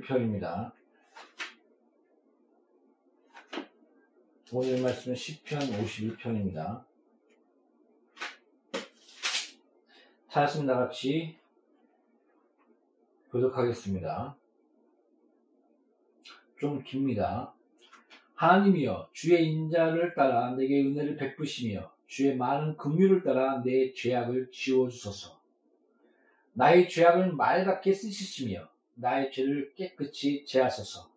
51편입니다. 오늘의 말씀은 시편 51편입니다. 말씀 다 같이 교독하겠습니다. 좀 깁니다. 하나님이여 주의 인자를 따라 내게 은혜를 베푸시며 주의 많은 긍휼을 따라 내 죄악을 지워주소서. 나의 죄악을 맑게 쓰시시며 나의 죄를 깨끗이 제하소서.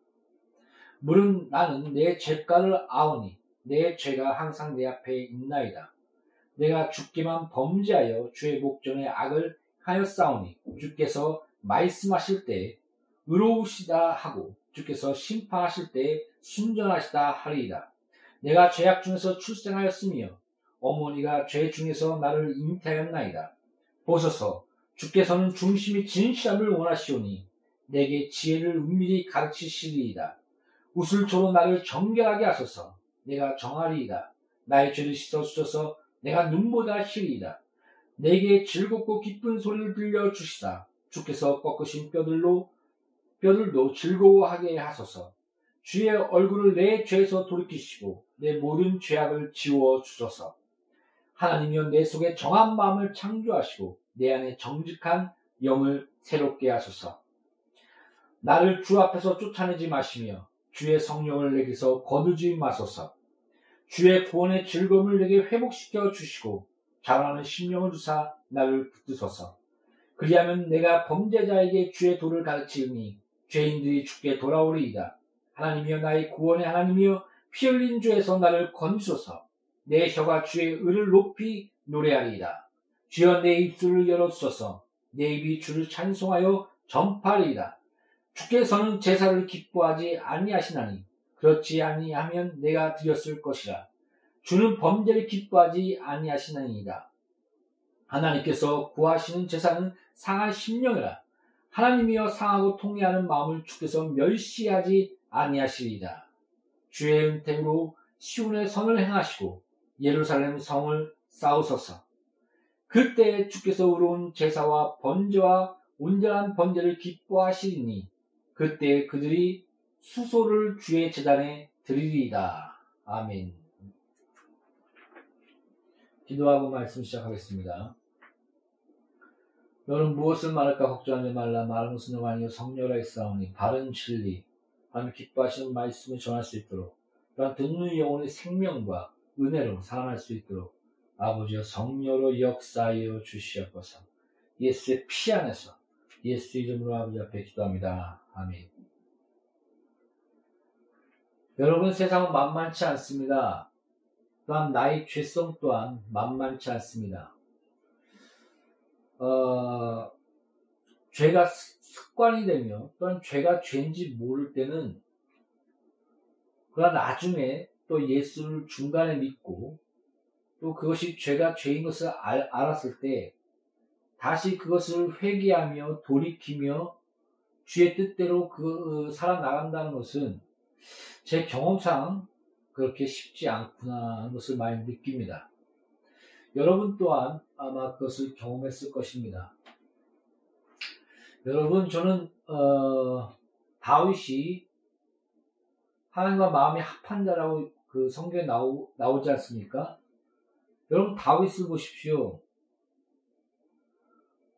물은 나는 내 죄가를 아오니 내 죄가 항상 내 앞에 있나이다. 내가 주께만 범죄하여 주의 목전에 악을 하였사오니 주께서 말씀하실 때 의로우시다 하고 주께서 심판하실 때 순전하시다 하리이다. 내가 죄악 중에서 출생하였으며 어머니가 죄 중에서 나를 잉태하였나이다. 보소서 주께서는 중심이 진실함을 원하시오니 내게 지혜를 은밀히 가르치시리이다. 우슬초로 나를 정결하게 하소서 내가 정하리이다. 나의 죄를 씻어주셔서 내가 눈보다 희리이다. 내게 즐겁고 기쁜 소리를 들려 주시다. 주께서 꺾으신 뼈들로 뼈들도 즐거워하게 하소서. 주의 얼굴을 내 죄에서 돌이키시고 내 모든 죄악을 지워 주소서. 하나님이여 내 속에 정한 마음을 창조하시고 내 안에 정직한 영을 새롭게 하소서. 나를 주 앞에서 쫓아내지 마시며 주의 성령을 내게서 거두지 마소서. 주의 구원의 즐거움을 내게 회복시켜 주시고 자라는 심령을 주사 나를 붙드소서. 그리하면 내가 범죄자에게 주의 도를 가르치니 죄인들이 죽게 돌아오리이다. 하나님이여 나의 구원의 하나님이여 피 흘린 죄에서 나를 건지소서. 내 혀가 주의 의를 높이 노래하리이다. 주여 내 입술을 열어주소서. 내 입이 주를 찬송하여 전파리이다. 주께서는 제사를 기뻐하지 아니하시나니 그렇지 아니하면 내가 드렸을 것이라. 주는 범죄를 기뻐하지 아니하시나이다. 하나님께서 구하시는 제사는 상한 심령이라. 하나님이여 상하고 통해하는 마음을 주께서 멸시하지 아니하시리이다. 주의 은택으로 시온의 선을 행하시고 예루살렘 성을 쌓으소서. 그때 주께서 의로운 제사와 번제와 온전한 번제를 기뻐하시리니 그때 그들이 수소를 주의 재단에 드리리이다. 아멘. 기도하고 말씀 시작하겠습니다. 너는 무엇을 말할까 걱정하지 말라 말하는 것은 아니요 성녀라 있사오니 바른 진리 하나님 기뻐하시는 말씀을 전할 수 있도록 또한 듣는 영혼의 생명과 은혜로 살아날 수 있도록 아버지여 성녀로 역사하여 주시옵소서 예수의 피 안에서 예수 이름으로 아버지 앞에 기도합니다. 아멘 여러분 세상은 만만치 않습니다. 또한 나의 죄성 또한 만만치 않습니다. 어, 죄가 습관이 되며 또한 죄가 죄인지 모를 때는 그러나 나중에 또 예수를 중간에 믿고 또 그것이 죄가 죄인 것을 알, 알았을 때 다시 그것을 회개하며 돌이키며 주의 뜻대로 그 살아나간다는 것은 제 경험상 그렇게 쉽지 않구나 하는 것을 많이 느낍니다. 여러분 또한 아마 그것을 경험했을 것입니다. 여러분 저는 어, 다윗이 하나님과 마음이 합한 자라고 그 성경에 나오, 나오지 않습니까? 여러분 다윗을 보십시오.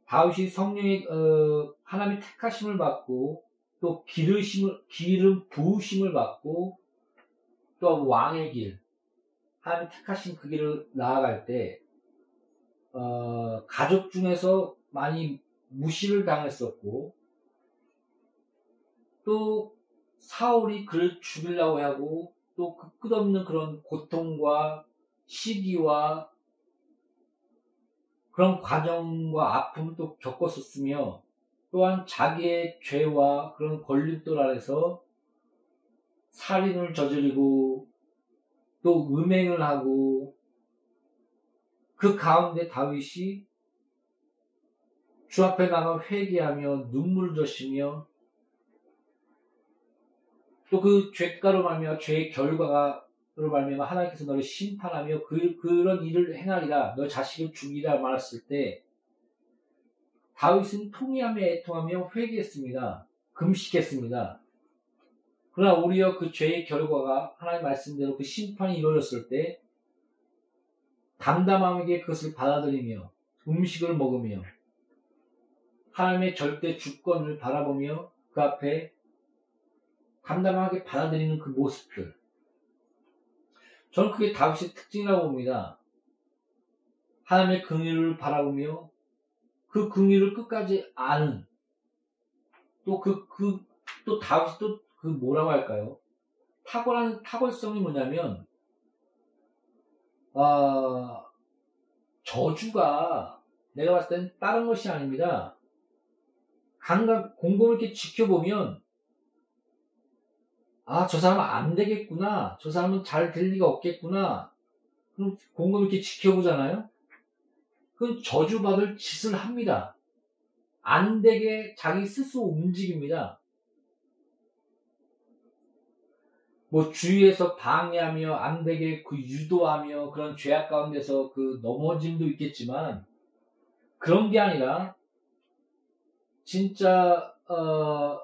다윗이 성령의 어, 하나님의 택하심을 받고 또 기르심을 기름 부으심을 받고 또 왕의 길 하나님 택하신 그 길을 나아갈 때 어, 가족 중에서 많이 무시를 당했었고 또 사울이 그를 죽이려고 하고 또 그 끝없는 그런 고통과 시기와 그런 과정과 아픔을 또 겪었었으며 또한 자기의 죄와 그런 걸림돌 아래서 살인을 저지르고 또 음행을 하고 그 가운데 다윗이 주 앞에 나가 회개하며 눈물을 젖으며 또 그 죄가로 말미암아 죄의 결과가 로 말미암아 하나님께서 너를 심판하며 그 그런 일을 행하리라 너 자식을 죽이라 말했을 때 다윗은 통회하며 애통하며 회개했습니다. 금식했습니다. 그러나 오히려 그 죄의 결과가 하나님 말씀대로 그 심판이 이루어졌을 때 담담하게 그것을 받아들이며 음식을 먹으며 하나님의 절대 주권을 바라보며 그 앞에 담담하게 받아들이는 그 모습들. 저는 그게 다윗의 특징이라고 봅니다. 하나님의 긍휼을 바라보며 그 긍휼을 끝까지 아는 또 그 그 또 다윗이 또 그 뭐라고 할까요? 탁월한 탁월성이 뭐냐면 아 저주가 내가 봤을 땐 다른 것이 아닙니다. 감각 곰곰이 이렇게 지켜보면 아, 저 사람은 안 되겠구나. 저 사람은 잘 될 리가 없겠구나. 그럼 공금 이렇게 지켜보잖아요? 그건 저주받을 짓을 합니다. 안 되게 자기 스스로 움직입니다. 뭐 주위에서 방해하며 안 되게 그 유도하며 그런 죄악 가운데서 그 넘어짐도 있겠지만 그런 게 아니라 진짜 어,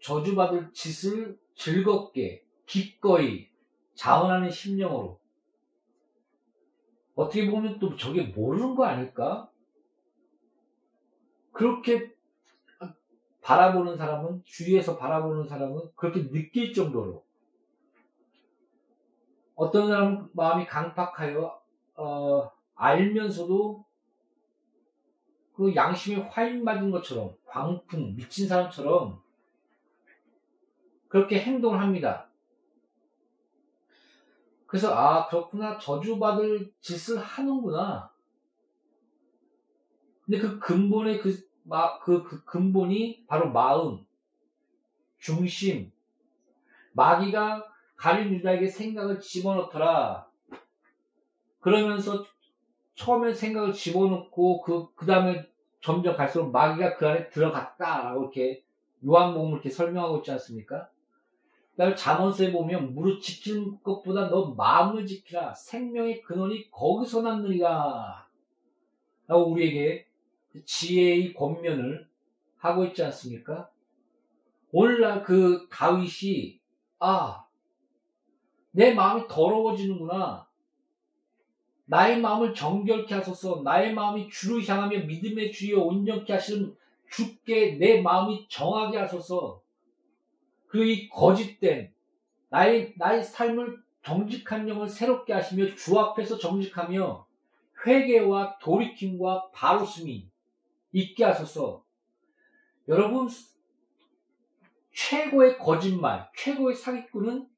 저주받을 짓을 즐겁게 기꺼이 자원하는 심령으로 어떻게 보면 또 저게 모르는 거 아닐까? 그렇게 바라보는 사람은 주위에서 바라보는 사람은 그렇게 느낄 정도로 어떤 사람은 마음이 강팍하여 어, 알면서도 그 양심에 화인 맞은 것처럼 광풍 미친 사람처럼 그렇게 행동을 합니다. 그래서 아 그렇구나 저주받을 짓을 하는구나. 근데 그 근본의 그, 마, 그, 그 근본이 바로 마음, 중심, 마귀가 가린 유다에게 생각을 집어넣더라. 그러면서 처음에 생각을 집어넣고 그, 그 다음에 점점 갈수록 마귀가 그 안에 들어갔다라고 이렇게 요한복음을 이렇게 설명하고 있지 않습니까? 그다음에 잠언서에 보면 무릇 지킬 것보다 너 마음을 지키라. 생명의 근원이 거기서 났느니라. 라고 우리에게 지혜의 권면을 하고 있지 않습니까? 오늘날 그 다윗이 아 내 마음이 더러워지는구나. 나의 마음을 정결케 하소서. 나의 마음이 주를 향하며 믿음의 주여 온전케 하시는 주께 내 마음이 정하게 하소서 그이 거짓된 나의 나의 삶을 정직한 영을 새롭게 하시며 주 앞에서 정직하며 회개와 돌이킴과 바로 숨이 있게 하소서. 여러분 최고의 거짓말, 최고의 사기꾼은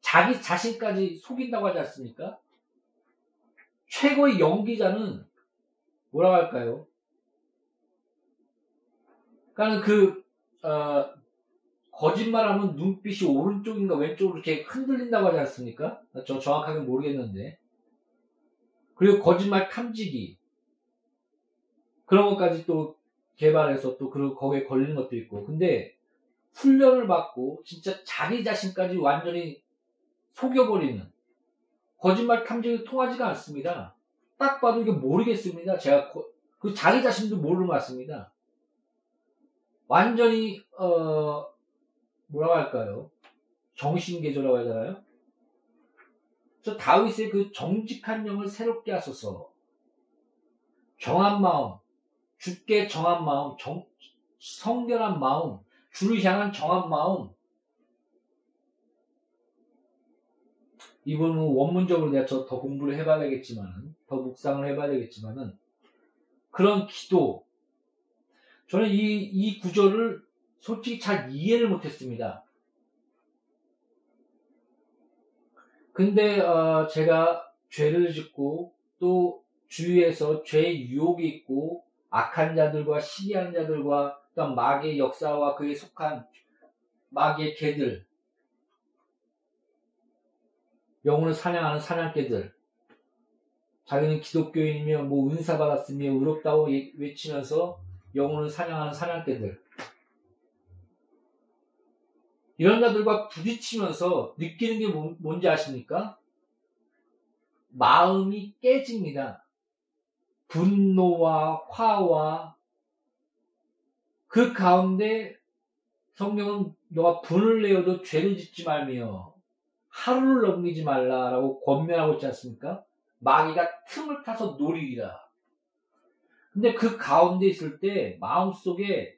자기 자신까지 속인다고 하지 않습니까? 최고의 연기자는 뭐라고 할까요? 그러니까 그 어, 거짓말하면 눈빛이 오른쪽인가 왼쪽으로 이렇게 흔들린다고 하지 않습니까? 저 정확하게 모르겠는데. 그리고 거짓말 탐지기. 그런 것까지 또 개발해서 또 그, 거기에 걸리는 것도 있고. 근데 훈련을 받고 진짜 자기 자신까지 완전히 속여버리는 거짓말 탐지기 통하지가 않습니다. 딱 봐도 이게 모르겠습니다. 제가 그 자기 자신도 모르는 것 같습니다. 완전히 어 뭐라고 할까요? 정신계조라고 되나요? 저 다윗의 그 정직한 영을 새롭게 하소서. 정한 마음, 주께 정한 마음, 정, 성결한 마음, 주를 향한 정한 마음. 이거는 원문적으로 내가 더 공부를 해봐야 되겠지만은, 더 묵상을 해봐야 되겠지만은, 그런 기도. 저는 이, 이 구절을 솔직히 잘 이해를 못했습니다. 근데 어, 제가 죄를 짓고 또 주위에서 죄의 유혹이 있고 악한 자들과 시기한 자들과 또 마귀의 역사와 그에 속한 마귀의 개들 영혼을 사냥하는 사냥개들 자기는 기독교인이며 뭐 은사 받았으며 의롭다고 외치면서 영혼을 사냥하는 사냥개들 이런 자들과 부딪히면서 느끼는 게 뭔지 아십니까? 마음이 깨집니다. 분노와 화와 그 가운데 성경은 너가 분을 내어도 죄를 짓지 말며 하루를 넘기지 말라라고 권면하고 있지 않습니까? 마귀가 틈을 타서 노리리라. 근데 그 가운데 있을 때 마음속에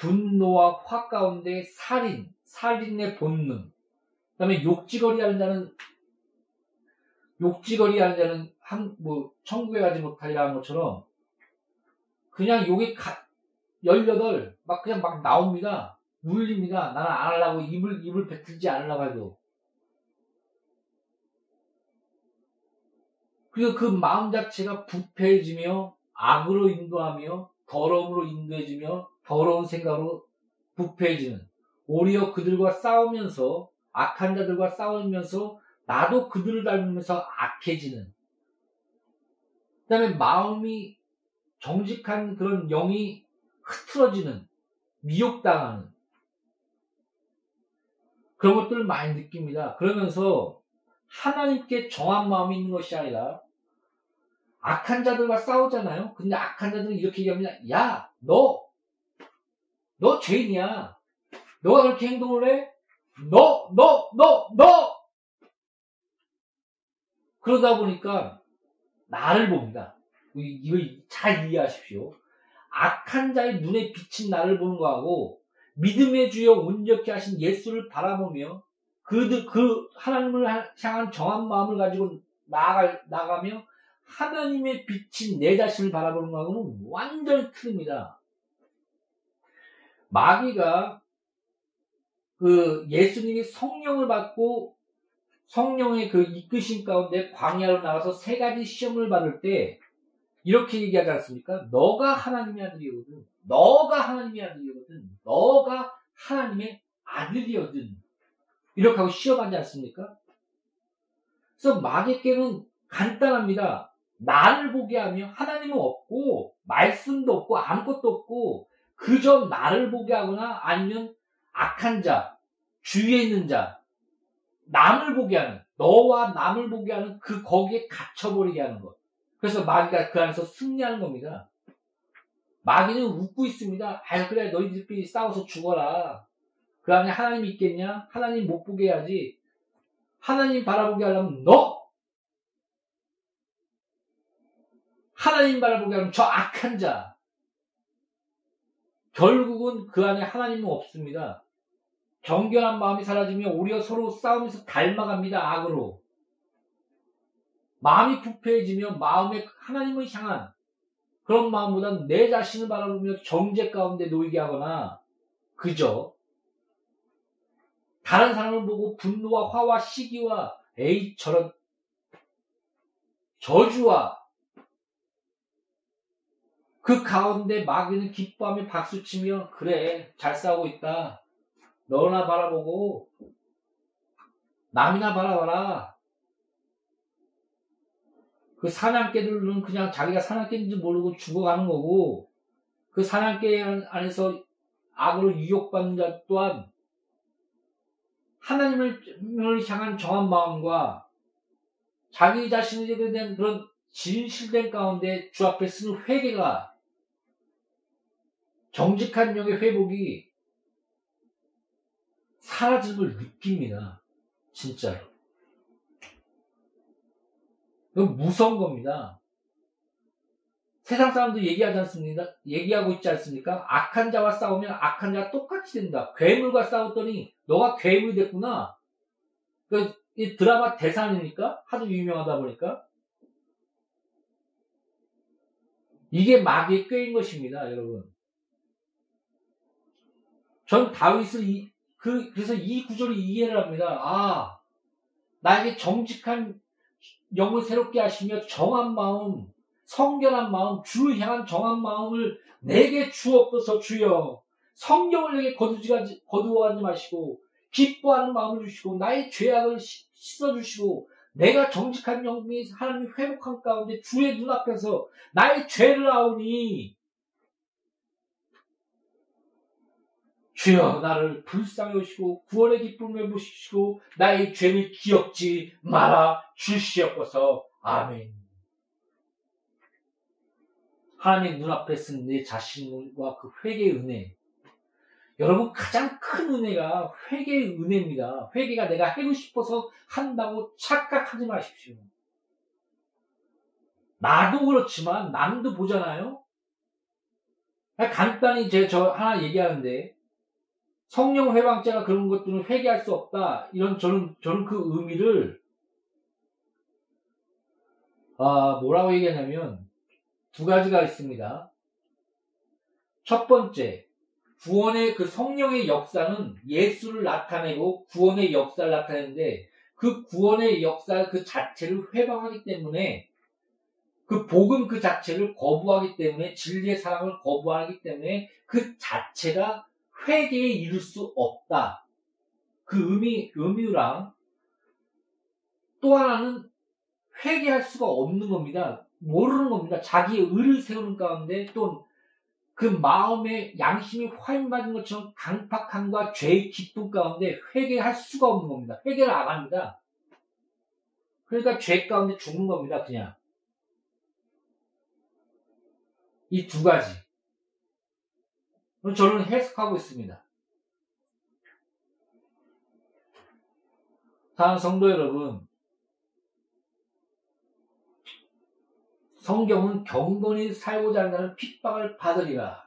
분노와 화 가운데 살인, 살인의 본능, 그 다음에 욕지거리 하는 자는, 욕지거리 하는 자는 한, 뭐, 천국에 가지 못하리라는 것처럼, 그냥 욕이 가, 18, 막 그냥 막 나옵니다. 울립니다. 나는 안 하려고 입을, 입을 뱉지 않으려고 해도. 그리고 그 마음 자체가 부패해지며, 악으로 인도하며, 더러움으로 인도해지며, 더러운 생각으로 부패해지는 오히려 그들과 싸우면서 악한 자들과 싸우면서 나도 그들을 닮으면서 악해지는 그 다음에 마음이 정직한 그런 영이 흐트러지는 미혹당하는 그런 것들을 많이 느낍니다. 그러면서 하나님께 정한 마음이 있는 것이 아니라 악한 자들과 싸우잖아요. 근데 악한 자들은 이렇게 얘기합니다. 야, 너, 너 죄인이야. 너가 그렇게 행동을 해? 너, 너, 너, 너! 그러다 보니까 나를 봅니다. 이거 잘 이해하십시오. 악한 자의 눈에 비친 나를 보는 거하고 믿음의 주여 온전케 하신 예수를 바라보며 그, 그 하나님을 향한 정한 마음을 가지고 나가, 나가며 하나님의 빛인 내 자신을 바라보는 거하고는 완전히 틀립니다. 마귀가 그 예수님이 성령을 받고 성령의 그 이끄심 가운데 광야로 나가서 세 가지 시험을 받을 때 이렇게 얘기하지 않습니까? 너가 하나님의 아들이거든. 너가 하나님의 아들이거든. 너가 하나님의 아들이거든. 이렇게 하고 시험하지 않습니까? 그래서 마귀께는 간단합니다. 나를 보게 하며 하나님은 없고 말씀도 없고 아무것도 없고 그저 나를 보게 하거나 아니면 악한 자, 주위에 있는 자, 남을 보게 하는 너와 남을 보게 하는 그 거기에 갇혀버리게 하는 것. 그래서 마귀가 그 안에서 승리하는 겁니다. 마귀는 웃고 있습니다. 아 그래 너희들끼리 싸워서 죽어라. 그 안에 하나님 있겠냐? 하나님 못 보게 해야지. 하나님 바라보게 하려면 너 하나님 바라보게 하면 저 악한 자. 결국은 그 안에 하나님은 없습니다. 경건한 마음이 사라지며 오히려 서로 싸우면서 닮아갑니다. 악으로. 마음이 부패해지며 마음에 하나님을 향한 그런 마음보다는 내 자신을 바라보며 정죄 가운데 놓이게 하거나 그저 다른 사람을 보고 분노와 화와 시기와 에이 저런 저주와 그 가운데 마귀는 기뻐하며 박수치며 그래 잘 싸우고 있다. 너나 바라보고 남이나 바라봐라. 그 사냥개들은 그냥 자기가 사냥개인지 모르고 죽어가는 거고 그 사냥개 안에서 악으로 유혹받는 자 또한 하나님을 향한 정한 마음과 자기 자신에 대한 그런 진실된 가운데 주 앞에 쓰는 회개가 정직한 영의 회복이 사라짐을 느낍니다. 진짜로. 이건 무서운 겁니다. 세상 사람들 얘기하지 않습니까? 얘기하고 있지 않습니까? 악한 자와 싸우면 악한 자가 똑같이 된다. 괴물과 싸웠더니 너가 괴물이 됐구나. 그, 이 드라마 대상이니까 하도 유명하다 보니까 이게 마귀에 꿰인 것입니다, 여러분. 전 다윗을 이, 그, 그래서 이 구절을 이해를 합니다. 아, 나에게 정직한 영을 새롭게 하시며 정한 마음, 성결한 마음, 주를 향한 정한 마음을 내게 주옵소서 주여. 성경을 내게 거두지, 거두어가지 마시고, 기뻐하는 마음을 주시고, 나의 죄악을 씻어주시고, 내가 정직한 영이 하나님 회복한 가운데 주의 눈앞에서 나의 죄를 아오니, 주여 나를 불쌍히 여시고 구원의 기쁨을 보시고 나의 죄를 기억지 말아 주시옵소서. 아멘. 하나님 눈앞에 쓴 내 자신과 그 회개의 은혜. 여러분 가장 큰 은혜가 회개의 은혜입니다. 회개가 내가 하고 싶어서 한다고 착각하지 마십시오. 나도 그렇지만 남도 보잖아요. 간단히 제가 저 하나 얘기하는데 성령 회방자가 그런 것들은 회개할 수 없다. 이런 저는 저는 그 의미를 아 뭐라고 얘기하냐면 두 가지가 있습니다. 첫 번째 구원의 그 성령의 역사는 예수를 나타내고 구원의 역사를 나타내는데 그 구원의 역사 그 자체를 회방하기 때문에 그 복음 그 자체를 거부하기 때문에 진리의 사랑을 거부하기 때문에 그 자체가 회개에 이를 수 없다. 그 의미, 의미랑 또 하나는 회개할 수가 없는 겁니다. 모르는 겁니다. 자기의 의를 세우는 가운데 또그 마음의 양심이 화인받은 것처럼 강팍함과 죄의 기쁨 가운데 회개할 수가 없는 겁니다. 회개를 안 합니다. 그러니까 죄 가운데 죽는 겁니다. 그냥. 이 두 가지. 저는 해석하고 있습니다. 사랑 성도 여러분, 성경은 경건히 살고자 한다는 핍박을 받으리라.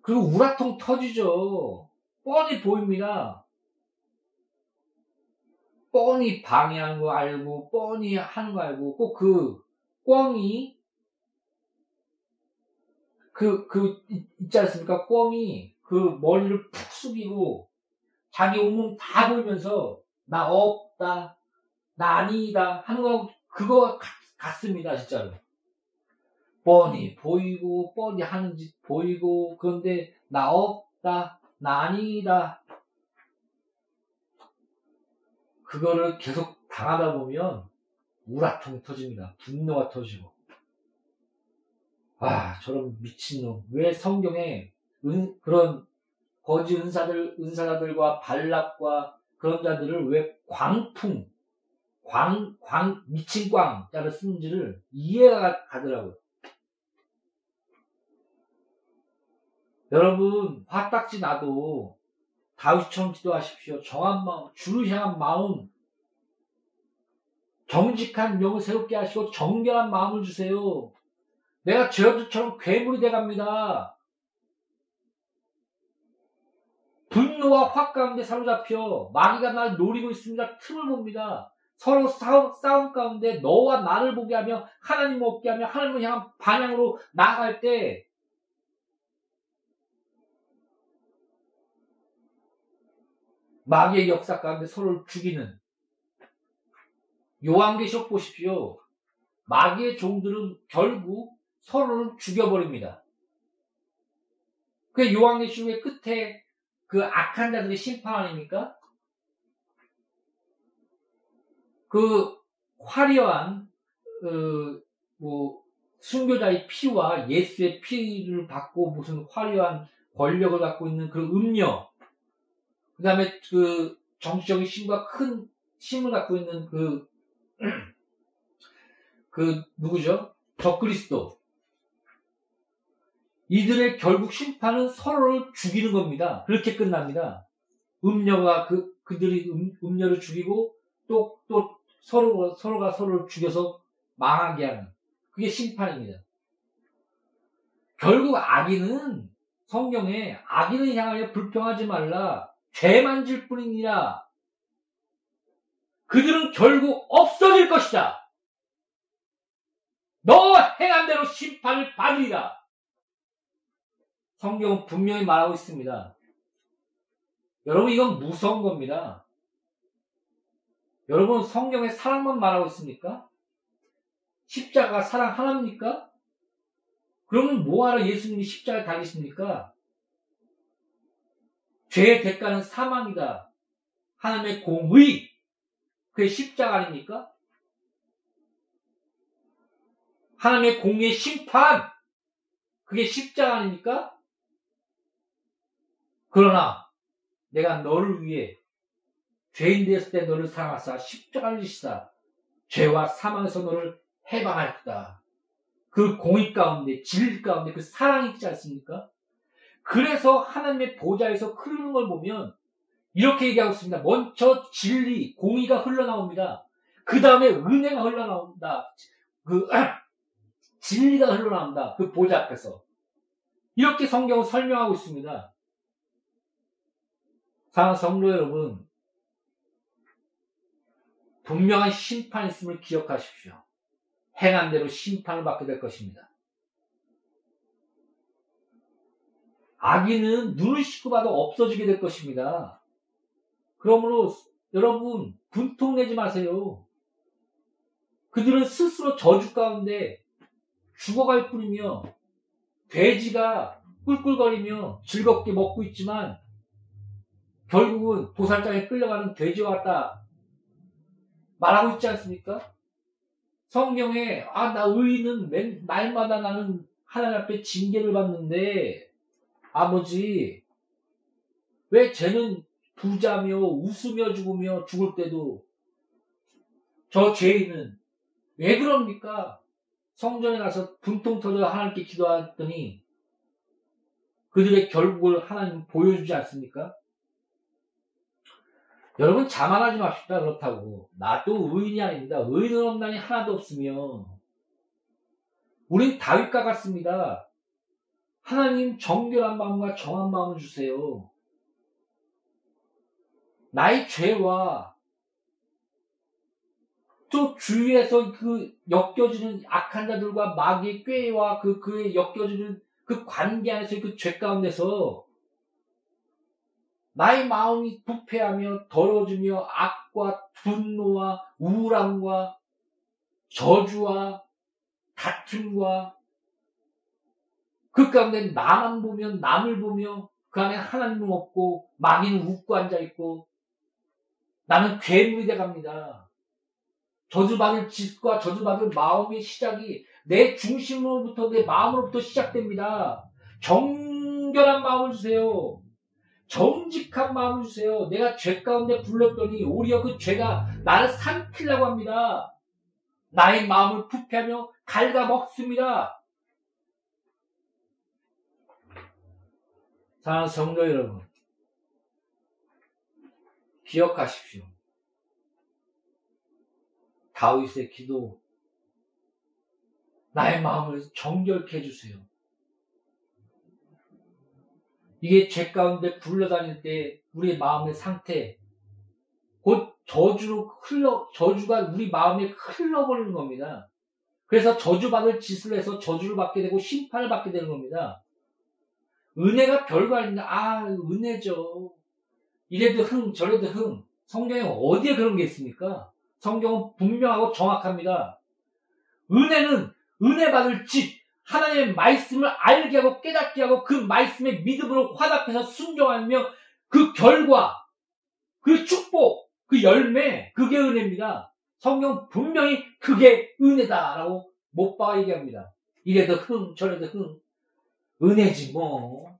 그리고 우라통 터지죠. 뻔히 보입니다. 뻔히 방해하는 거 알고, 뻔히 하는 거 알고, 꼭 그 꽝이, 그, 그, 있지 않습니까? 꽝이 그 머리를 푹 숙이고, 자기 온몸 다 보이면서, 나 없다, 나 아니다 하는 거, 그거 같습니다, 진짜로. 뻔히 보이고, 뻔히 하는 짓 보이고, 그런데 나 없다, 나 아니다. 그거를 계속 당하다 보면 우라통이 터집니다. 분노가 터지고. 아, 저런 미친놈. 왜 성경에 은, 그런 거지 은사들, 은사자들과 발락과 그런 자들을 왜 광풍, 광, 광, 미친 광자를 쓰는지를 이해가 가더라고요. 여러분, 화딱지 나도 다윗처럼 기도하십시오. 정한 마음, 주를 향한 마음, 정직한 명을 새롭게 하시고 정결한 마음을 주세요. 내가 저들처럼 괴물이 돼갑니다. 분노와 확 가운데 사로잡혀 마귀가 날 노리고 있습니다. 틈을 봅니다. 서로 싸움, 싸움 가운데 너와 나를 보게 하며 하나님 없게 하며 하나님을 향한 반향으로 나아갈 때 마귀의 역사 가운데 서로를 죽이는 요한계시록 보십시오. 마귀의 종들은 결국 서로를 죽여버립니다. 그 요한계시록의 끝에 그 악한 자들의 심판 아닙니까? 그 화려한 그 뭐 순교자의 피와 예수의 피를 받고 무슨 화려한 권력을 갖고 있는 그런 음녀, 그 다음에 그 정치적인 힘과 큰 힘을 갖고 있는 그, 그 누구죠? 적그리스도. 이들의 결국 심판은 서로를 죽이는 겁니다. 그렇게 끝납니다. 음녀가 그, 그들이 음, 음녀를 죽이고 또, 또 서로, 서로가 서로를 죽여서 망하게 하는. 그게 심판입니다. 결국 악인은 성경에 악인을 향하여 불평하지 말라. 죄만 질 뿐이니라. 그들은 결국 없어질 것이다. 너 행한 대로 심판을 받으리라. 성경은 분명히 말하고 있습니다. 여러분, 이건 무서운 겁니다. 여러분, 성경에 사랑만 말하고 있습니까? 십자가 사랑 하나입니까? 그러면 뭐하러 예수님이 십자가에 달리십니까? 죄의 대가는 사망이다. 하나님의 공의. 그게 십자가 아닙니까? 하나님의 공의 심판. 그게 십자가 아닙니까? 그러나 내가 너를 위해 죄인 되었을 때 너를 사랑하사 십자가를 지시사 죄와 사망에서 너를 해방하였다. 그 공의 가운데, 진리 가운데 그 사랑이 있지 않습니까? 그래서 하나님의 보좌에서 흐르는 걸 보면 이렇게 얘기하고 있습니다. 먼저 진리, 공의가 흘러나옵니다. 그 다음에 은혜가 흘러나온다. 그 진리가 흘러나온다. 그 보좌 앞에서. 이렇게 성경은 설명하고 있습니다. 사랑 성도 여러분, 분명한 심판이 있음을 기억하십시오. 행한 대로 심판을 받게 될 것입니다. 악인은 눈을 씻고 봐도 없어지게 될 것입니다. 그러므로 여러분 분통 내지 마세요. 그들은 스스로 저주 가운데 죽어갈 뿐이며 돼지가 꿀꿀거리며 즐겁게 먹고 있지만 결국은 도살장에 끌려가는 돼지와 같다. 말하고 있지 않습니까? 성경에 아 나 의인은 맨 날마다 나는 하나님 앞에 징계를 받는데 아버지 왜 쟤는 부자며 웃으며 죽으며 죽을 때도 저 죄인은 왜 그럽니까? 성전에 가서 분통 터져 하나님께 기도했더니 그들의 결국을 하나님 보여주지 않습니까? 여러분 자만하지 맙시다 그렇다고 나도 의인이 아닙니다. 의인은 없나니 하나도 없으며 우린 다윗과 같습니다. 하나님 정결한 마음과 정한 마음을 주세요. 나의 죄와 또 주위에서 그 엮여지는 악한 자들과 마귀의 꾀와 그 그의 엮여지는 그 관계 안에서 그 죄 가운데서 나의 마음이 부패하며 더러워지며 악과 분노와 우울함과 저주와 다툼과 그 가운데 나만 보면 남을 보며 그 안에 하나님은 없고 마귀는 웃고 앉아 있고 나는 괴물이 돼 갑니다. 저주받을 짓과 저주받을 마음의 시작이 내 중심으로부터 내 마음으로부터 시작됩니다. 정결한 마음을 주세요. 정직한 마음을 주세요. 내가 죄 가운데 불렀더니 오히려 그 죄가 나를 삼키려고 합니다. 나의 마음을 부패하며 갉아먹습니다. 사랑하는 성도 여러분, 기억하십시오. 다윗의 기도, 나의 마음을 정결케 해주세요. 이게 죄 가운데 굴러다닐 때 우리의 마음의 상태, 곧 저주로 흘러, 저주가 우리 마음에 흘러버리는 겁니다. 그래서 저주받을 짓을 해서 저주를 받게 되고 심판을 받게 되는 겁니다. 은혜가 별거 아닙니다. 아, 은혜죠. 이래도 흥, 저래도 흥. 성경에 어디에 그런 게 있습니까? 성경은 분명하고 정확합니다. 은혜는 은혜 받을 짓, 하나님의 말씀을 알게 하고 깨닫게 하고 그 말씀의 믿음으로 화답해서 순종하며 그 결과, 그 축복, 그 열매, 그게 은혜입니다. 성경 분명히 그게 은혜다라고 못 박아 얘기합니다. 이래도 흥, 저래도 흥. 은혜지 뭐.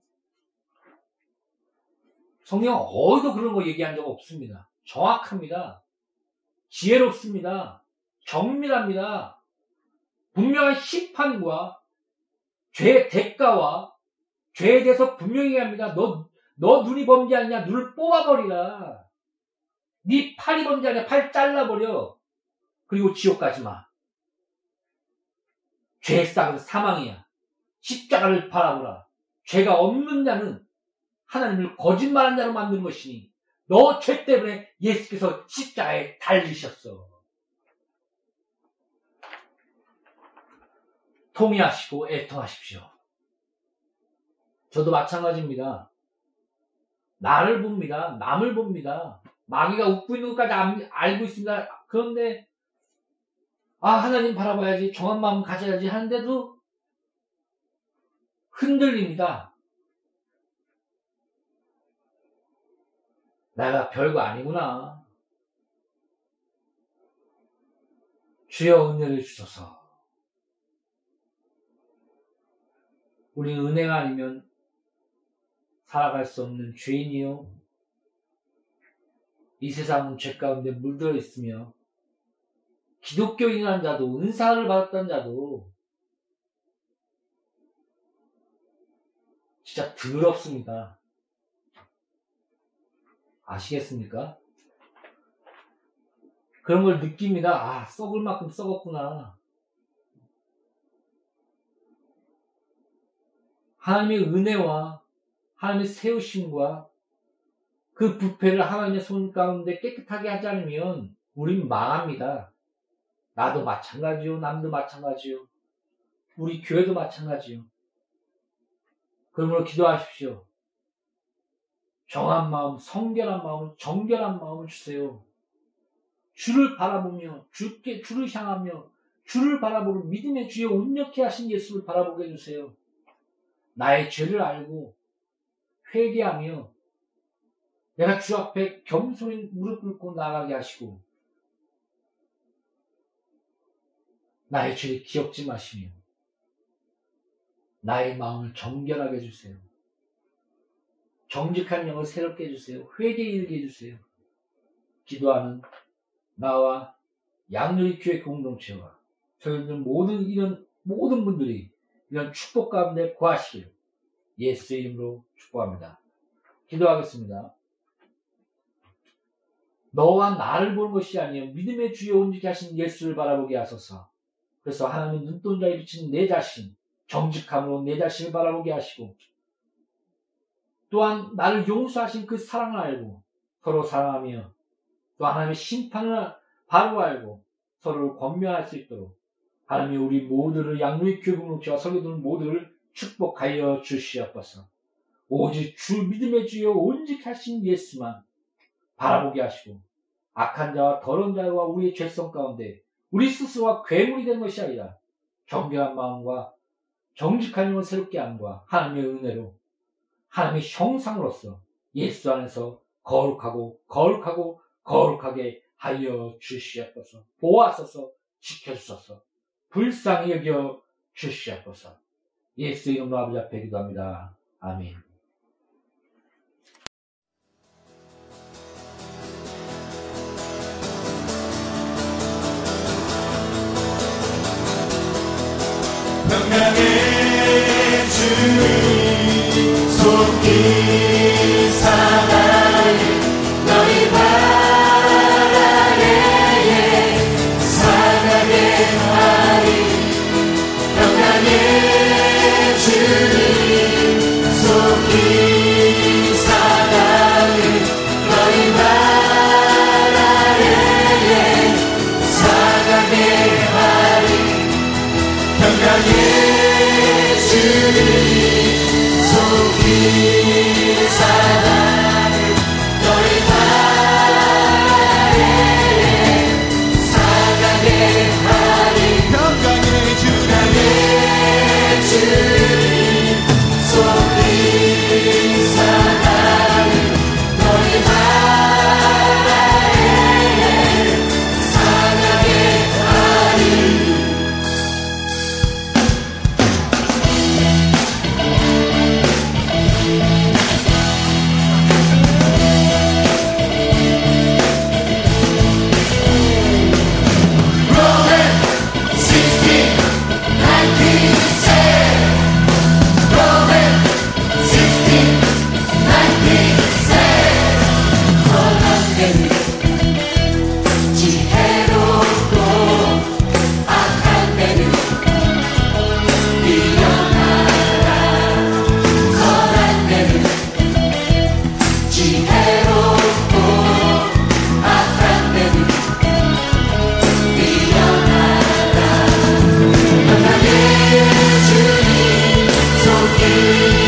성경 어디도 그런 거 얘기한 적 없습니다. 정확합니다. 지혜롭습니다. 정밀합니다. 분명한 심판과 죄의 대가와 죄에 대해서 분명히 합니다. 너, 너 눈이 범죄하냐? 눈을 뽑아버리라. 네 팔이 범죄하냐? 팔 잘라버려. 그리고 지옥 가지 마. 죄의 싹은 사망이야. 십자가를 바라보라. 죄가 없는 자는 하나님을 거짓말한 자로 만드는 것이니 너 죄 때문에 예수께서 십자가에 달리셨어. 통의하시고 애통하십시오. 저도 마찬가지입니다. 나를 봅니다. 남을 봅니다. 마귀가 웃고 있는 것까지 알고 있습니다. 그런데 아 하나님 바라봐야지 정한 마음 가져야지 하는데도 흔들립니다. 내가 별거 아니구나. 주여 은혜를 주소서. 우리는 은혜가 아니면 살아갈 수 없는 죄인이요. 이 세상은 죄 가운데 물들어 있으며 기독교인이라는 자도 은사를 받았던 자도 진짜 더럽습니다. 아시겠습니까? 그런 걸 느낍니다. 아, 썩을 만큼 썩었구나. 하나님의 은혜와 하나님의 세우심과 그 부패를 하나님의 손 가운데 깨끗하게 하지 않으면 우린 망합니다. 나도 마찬가지요. 남도 마찬가지요. 우리 교회도 마찬가지요. 그러므로 기도하십시오. 정한 마음, 성결한 마음, 정결한 마음을 주세요. 주를 바라보며 주께 주를 향하며 주를 바라보는 믿음의 주에 온전케 하신 예수를 바라보게 해주세요. 나의 죄를 알고 회개하며 내가 주 앞에 겸손히 무릎 꿇고 나가게 하시고 나의 죄를 기억지 마시며 나의 마음을 정결하게 해주세요. 정직한 영을 새롭게 해주세요. 회개에 이르게 해주세요. 기도하는 나와 양누리 교회 공동체와 저희들 모든 이런 모든 분들이 이런 축복 가운데 구하시길 예수 이름으로 축복합니다. 기도하겠습니다. 너와 나를 보는 것이 아니요 믿음의 주여 온전히 하신 예수를 바라보게 하소서. 그래서 하나님의 눈동자에 비친 내 자신, 정직함으로 내 자신을 바라보게 하시고 또한 나를 용서하신 그 사랑을 알고 서로 사랑하며 또 하나님의 심판을 바로 알고 서로를 권면할 수 있도록 하나님이 우리 모두를 양로의 교공동체와 설교들 모두를 축복하여 주시옵소서. 오직 주 믿음의 주여 온직하신 예수만 바라보게 하시고 악한 자와 더러운 자와 우리의 죄성 가운데 우리 스스로가 괴물이 된 것이 아니라 정결한 마음과 정직한 영을 새롭게 함과 하나님의 은혜로 하나님의 형상으로서 예수 안에서 거룩하고 거룩하고 거룩하게 하여 주시옵소서 보아소서 지켜주소서 불쌍히 여겨 주시옵소서 예수 이름으로 아버지 앞에 기도합니다. 아멘 속히